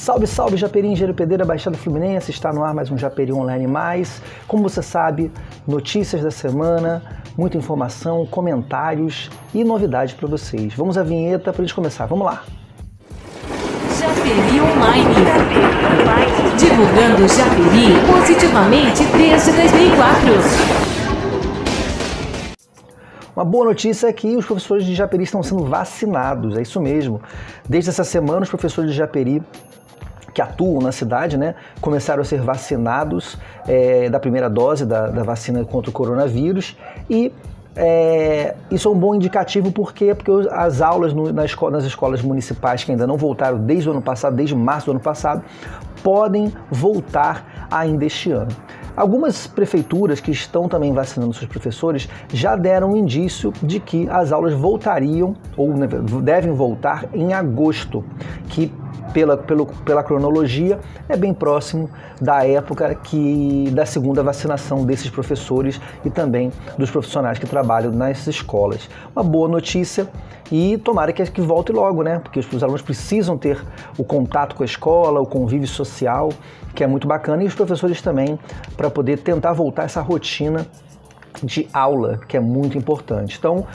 Salve, salve, Japeri, Engenheiro Pedreira, Baixada Fluminense, está no ar mais um Japeri Online Mais. Como você sabe, notícias da semana, muita informação, comentários e novidades para vocês. Vamos à vinheta para a gente começar, vamos lá. Japeri Online. Divulgando Japeri positivamente desde 2004. Uma boa notícia é que os professores de Japeri estão sendo vacinados, é isso mesmo. Desde essa semana, os professores de Japeri que atuam na cidade, né, começaram a ser vacinados é, da primeira dose da, da, vacina contra o coronavírus e é, isso é um bom indicativo por quê? Porque as aulas no, na escola, nas escolas municipais que ainda não voltaram desde o ano passado, desde março do ano passado, podem voltar ainda este ano. Algumas prefeituras que estão também vacinando seus professores já deram um indício de que as aulas voltariam ou devem voltar em agosto, que pela, pelo, pela cronologia, é bem próximo da época que da segunda vacinação desses professores e também dos profissionais que trabalham nas escolas. Uma boa notícia e tomara que, que volte logo, né? Porque os alunos precisam ter o contato com a escola, o convívio social, que é muito bacana, e os professores também, para poder tentar voltar essa rotina de aula, que é muito importante. Então,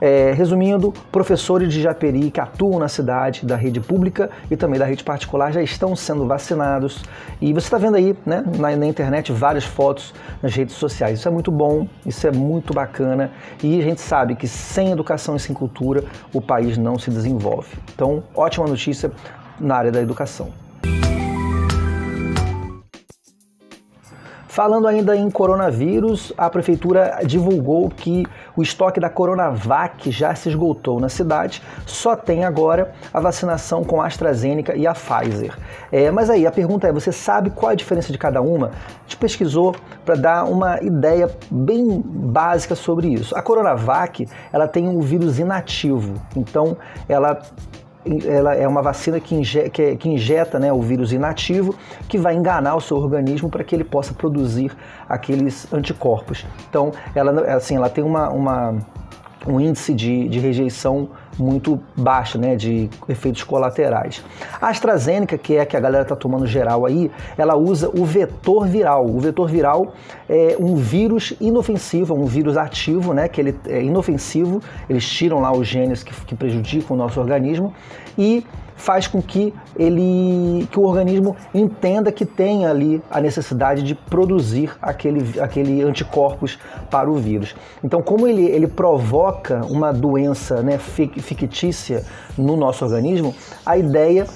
é, resumindo, professores de Japeri que atuam na cidade, da rede pública e também da rede particular, já estão sendo vacinados. E você está vendo aí né, na, na, internet várias fotos nas redes sociais. Isso é muito bom, isso é muito bacana. E a gente sabe que sem educação e sem cultura o país não se desenvolve. Então, ótima notícia na área da educação. Falando ainda em coronavírus, a prefeitura divulgou que o estoque da Coronavac já se esgotou na cidade, só tem agora a vacinação com a AstraZeneca e a Pfizer. É, mas aí a pergunta é: você sabe qual a diferença de cada uma? A gente pesquisou para dar uma ideia bem básica sobre isso. A Coronavac ela tem um vírus inativo, então ela ela é uma vacina que, inje, que, que injeta né, o vírus inativo que vai enganar o seu organismo para que ele possa produzir aqueles anticorpos. Então, ela, assim, ela tem uma, uma um índice de, de rejeição muito baixo, né, de efeitos colaterais. A AstraZeneca, que é a que a galera está tomando geral aí, ela usa o vetor viral. O vetor viral é um vírus inofensivo, um vírus ativo, né, que ele é inofensivo, eles tiram lá os genes que, que prejudicam o nosso organismo e faz com que ele que o organismo entenda que tem ali a necessidade de produzir aquele, aquele anticorpos para o vírus. Então, como ele, ele provoca uma doença né, fictícia no nosso organismo, a ideia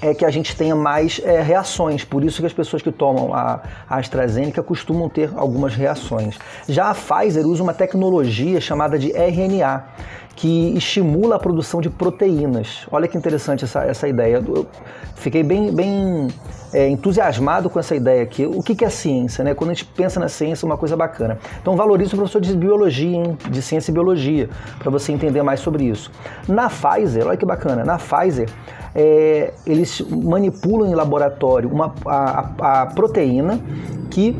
é que a gente tenha mais é, reações. Por isso que as pessoas que tomam a, a AstraZeneca costumam ter algumas reações. Já a Pfizer usa uma tecnologia chamada de RNA, que estimula a produção de proteínas. Olha que interessante essa, essa ideia. Eu fiquei bem, bem é, entusiasmado com essa ideia aqui. O que, que é ciência? Né? Quando a gente pensa na ciência, é uma coisa bacana. Então valorize o professor de biologia, hein? de ciência e biologia, para você entender mais sobre isso. Na Pfizer, olha que bacana, na Pfizer, é, eles manipulam em laboratório uma, a, a, a proteína que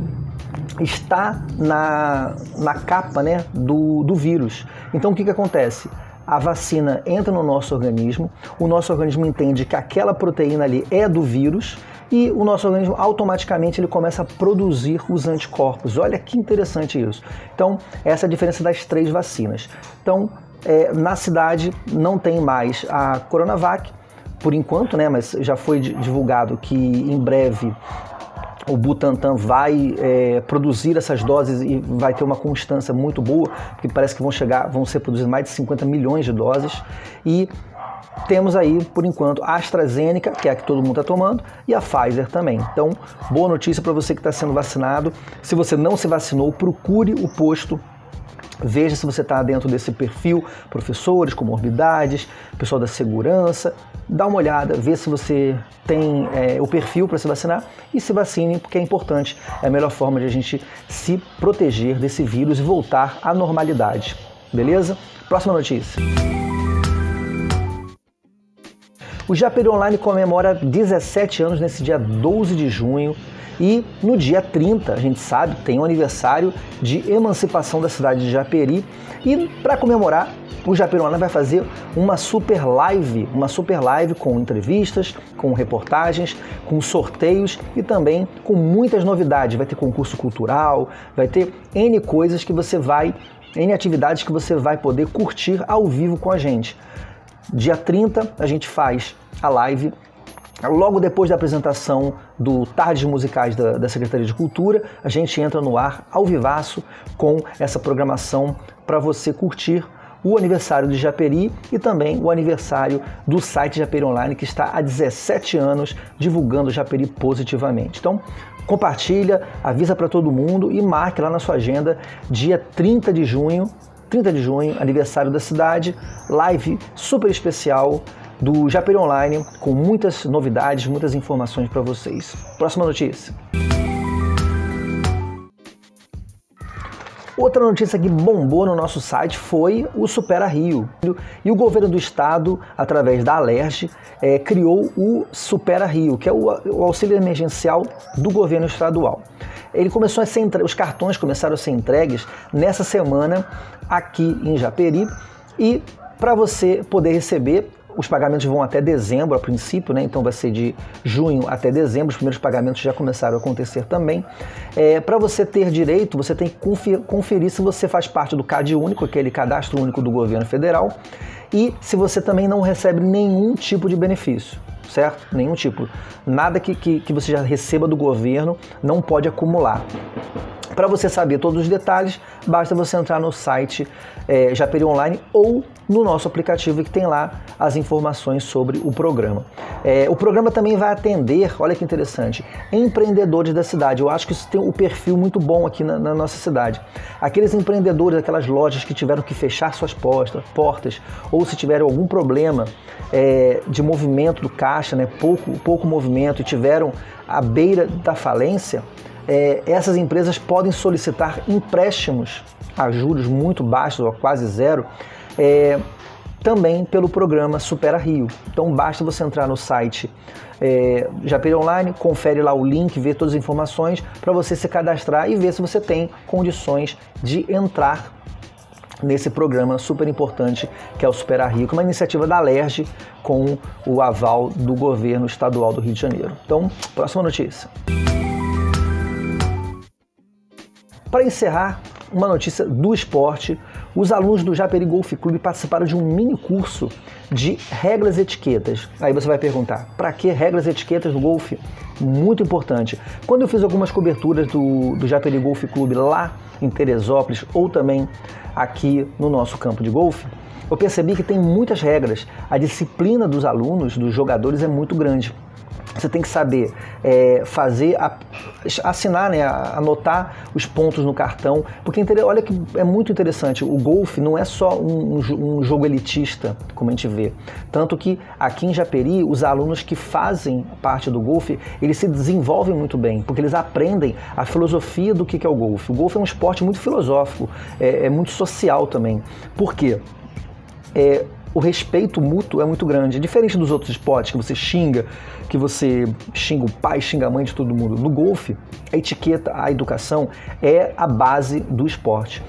está na, na capa né, do, do vírus. Então o que, que acontece? A vacina entra no nosso organismo, o nosso organismo entende que aquela proteína ali é do vírus e o nosso organismo automaticamente ele começa a produzir os anticorpos. Olha que interessante isso. Então, essa é a diferença das três vacinas. Então, é, na cidade não tem mais a Coronavac, por enquanto, né, mas já foi divulgado que em breve o Butantan vai é, produzir essas doses e vai ter uma constância muito boa, porque parece que vão chegar, vão ser produzidas mais de 50 milhões de doses. E temos aí, por enquanto, a AstraZeneca, que é a que todo mundo está tomando, e a Pfizer também. Então, boa notícia para você que está sendo vacinado. Se você não se vacinou, procure o posto Veja se você está dentro desse perfil, professores, comorbidades, pessoal da segurança. Dá uma olhada, vê se você tem é, o perfil para se vacinar e se vacine, porque é importante. É a melhor forma de a gente se proteger desse vírus e voltar à normalidade. Beleza? Próxima notícia. O Japeri Online comemora 17 anos nesse dia 12 de junho e no dia 30, a gente sabe, tem o aniversário de emancipação da cidade de Japeri. E para comemorar, o Japeri Online vai fazer uma super live, uma super live com entrevistas, com reportagens, com sorteios e também com muitas novidades. Vai ter concurso cultural, vai ter N coisas que você vai, N atividades que você vai poder curtir ao vivo com a gente. Dia 30 a gente faz a live Logo depois da apresentação do Tardes Musicais da, da, Secretaria de Cultura, a gente entra no ar ao vivaço com essa programação para você curtir o aniversário de Japeri e também o aniversário do site Japeri Online, que está há 17 anos divulgando Japeri positivamente. Então, compartilha, avisa para todo mundo e marque lá na sua agenda dia 30 de junho, 30 de junho, aniversário da cidade, live super especial do Japeri Online com muitas novidades, muitas informações para vocês. Próxima notícia. Outra notícia que bombou no nosso site foi o Supera Rio. E o governo do estado, através da Alerj, é, criou o Supera Rio, que é o, o, auxílio emergencial do governo estadual. Ele começou a ser entre... os cartões começaram a ser entregues nessa semana aqui em Japeri e para você poder receber os pagamentos vão até dezembro, a princípio, né? então vai ser de junho até dezembro. Os primeiros pagamentos já começaram a acontecer também. É, Para você ter direito, você tem que conferir se você faz parte do CAD único, aquele cadastro único do governo federal, e se você também não recebe nenhum tipo de benefício certo? Nenhum tipo. Nada que, que, que, você já receba do governo não pode acumular. Para você saber todos os detalhes, basta você entrar no site é, Japeri Online ou no nosso aplicativo que tem lá as informações sobre o programa. É, o programa também vai atender, olha que interessante, empreendedores da cidade. Eu acho que isso tem um perfil muito bom aqui na, na nossa cidade. Aqueles empreendedores, aquelas lojas que tiveram que fechar suas postas, portas, ou se tiveram algum problema é, de movimento do caixa, né, pouco, pouco movimento e tiveram à beira da falência, é, essas empresas podem solicitar empréstimos a juros muito baixos ou quase zero, é, também pelo programa Supera Rio. Então basta você entrar no site é, Japeri Online, confere lá o link, ver todas as informações para você se cadastrar e ver se você tem condições de entrar nesse programa super importante que é o Supera Rio, que é uma iniciativa da Alerj com o aval do governo estadual do Rio de Janeiro. Então, próxima notícia. Para encerrar, uma notícia do esporte. Os alunos do Japeri Golf Clube participaram de um mini curso de regras e etiquetas. Aí você vai perguntar, para que regras e etiquetas no golfe? Muito importante. Quando eu fiz algumas coberturas do, do Japeri Golf Clube lá em Teresópolis ou também aqui no nosso campo de golfe, eu percebi que tem muitas regras. A disciplina dos alunos, dos jogadores, é muito grande. Você tem que saber é, fazer, assinar, né, anotar os pontos no cartão, porque olha que é muito interessante. O golfe não é só um, um, jogo elitista, como a gente vê. Tanto que aqui em Japeri, os alunos que fazem parte do golfe, eles se desenvolvem muito bem, porque eles aprendem a filosofia do que é o golfe. O golfe é um esporte muito filosófico, é, é muito social também. Por quê? É, o respeito mútuo é muito grande. Diferente dos outros esportes, que você xinga, que você xinga o pai, xinga a mãe de todo mundo. No golfe, a etiqueta, a educação é a base do esporte.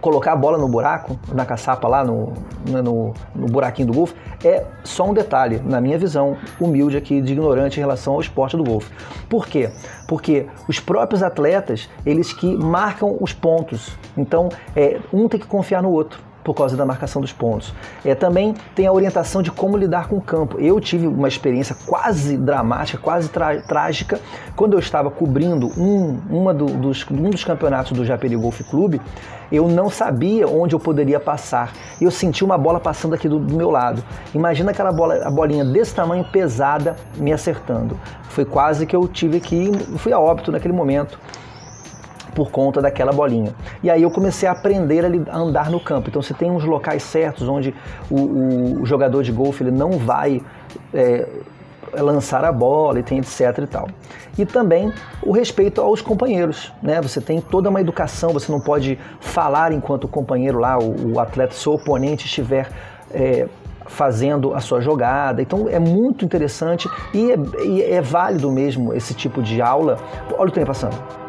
Colocar a bola no buraco, na caçapa lá, no, né, no, no buraquinho do golfe, é só um detalhe, na minha visão, humilde aqui, de ignorante em relação ao esporte do golfe. Por quê? Porque os próprios atletas, eles que marcam os pontos. Então, é, um tem que confiar no outro por causa da marcação dos pontos. É, também tem a orientação de como lidar com o campo. Eu tive uma experiência quase dramática, quase trágica, quando eu estava cobrindo um, uma do, dos, um dos campeonatos do Japeri Golf Clube, eu não sabia onde eu poderia passar. Eu senti uma bola passando aqui do, do meu lado. Imagina aquela bola, a bolinha desse tamanho, pesada, me acertando. Foi quase que eu tive que fui a óbito naquele momento por conta daquela bolinha. E aí eu comecei a aprender a andar no campo. Então você tem uns locais certos onde o, o, jogador de golfe ele não vai é, lançar a bola e tem etc e tal. E também o respeito aos companheiros, né? Você tem toda uma educação, você não pode falar enquanto o companheiro lá, o, o atleta, seu oponente estiver é, fazendo a sua jogada. Então é muito interessante e é, e é válido mesmo esse tipo de aula. Olha o tempo passando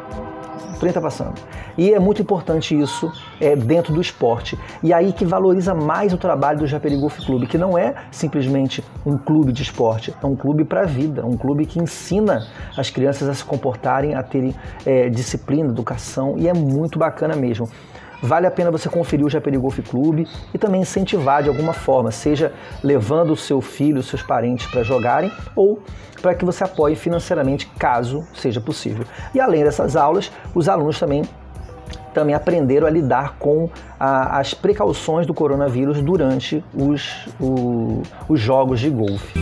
trem está passando. E é muito importante isso é, dentro do esporte. E aí que valoriza mais o trabalho do Japeri Golf Clube, que não é simplesmente um clube de esporte, é um clube para a vida, um clube que ensina as crianças a se comportarem, a terem é, disciplina, educação, e é muito bacana mesmo vale a pena você conferir o Japeri Golf Clube e também incentivar de alguma forma, seja levando o seu filho, os seus parentes para jogarem ou para que você apoie financeiramente, caso seja possível. E além dessas aulas, os alunos também também aprenderam a lidar com a, as precauções do coronavírus durante os, o, os jogos de golfe.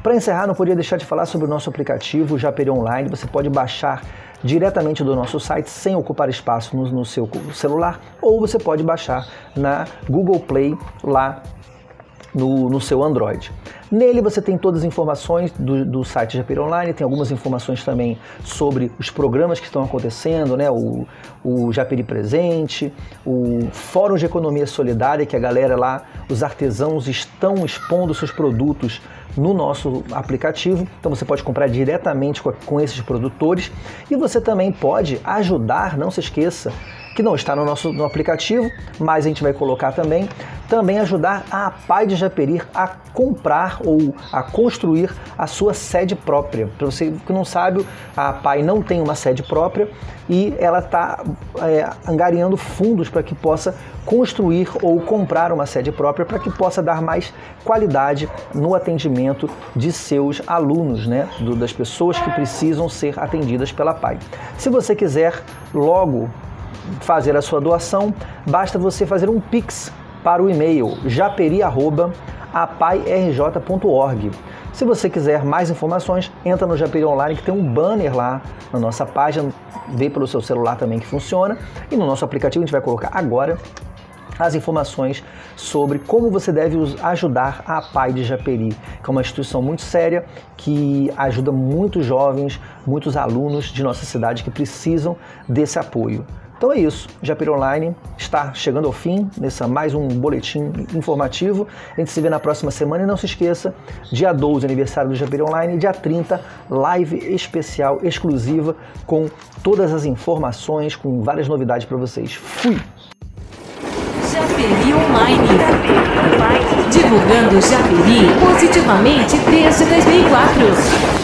Para encerrar, não podia deixar de falar sobre o nosso aplicativo Japeri Online. Você pode baixar diretamente do nosso site sem ocupar espaço no, no seu celular ou você pode baixar na Google Play lá no, no seu Android. Nele você tem todas as informações do, do site Japir Online, tem algumas informações também sobre os programas que estão acontecendo, né? o, o Japiri Presente, o Fórum de Economia Solidária, que a galera lá, os artesãos estão expondo seus produtos no nosso aplicativo. Então você pode comprar diretamente com, esses produtores e você também pode ajudar, não se esqueça, que não está no nosso no aplicativo, mas a gente vai colocar também, também ajudar a Pai de Japeri a comprar ou a construir a sua sede própria. Para você que não sabe, a Pai não tem uma sede própria e ela está é, angariando fundos para que possa construir ou comprar uma sede própria para que possa dar mais qualidade no atendimento de seus alunos, né, do, das pessoas que precisam ser atendidas pela PAI. Se você quiser logo fazer a sua doação, basta você fazer um Pix para o e-mail japeri.apairj.org. Se você quiser mais informações, entra no Japeri Online que tem um banner lá na nossa página, vê pelo seu celular também que funciona e no nosso aplicativo a gente vai colocar agora as informações sobre como você deve ajudar a Pai de Japeri, que é uma instituição muito séria que ajuda muitos jovens, muitos alunos de nossa cidade que precisam desse apoio. Então é isso. Japir Online está chegando ao fim nessa mais um boletim informativo. A gente se vê na próxima semana e não se esqueça, dia 12, aniversário do Japir Online, dia 30, live especial exclusiva com todas as informações, com várias novidades para vocês. Fui. Japeri Online. Divulgando Japeri positivamente desde 2004.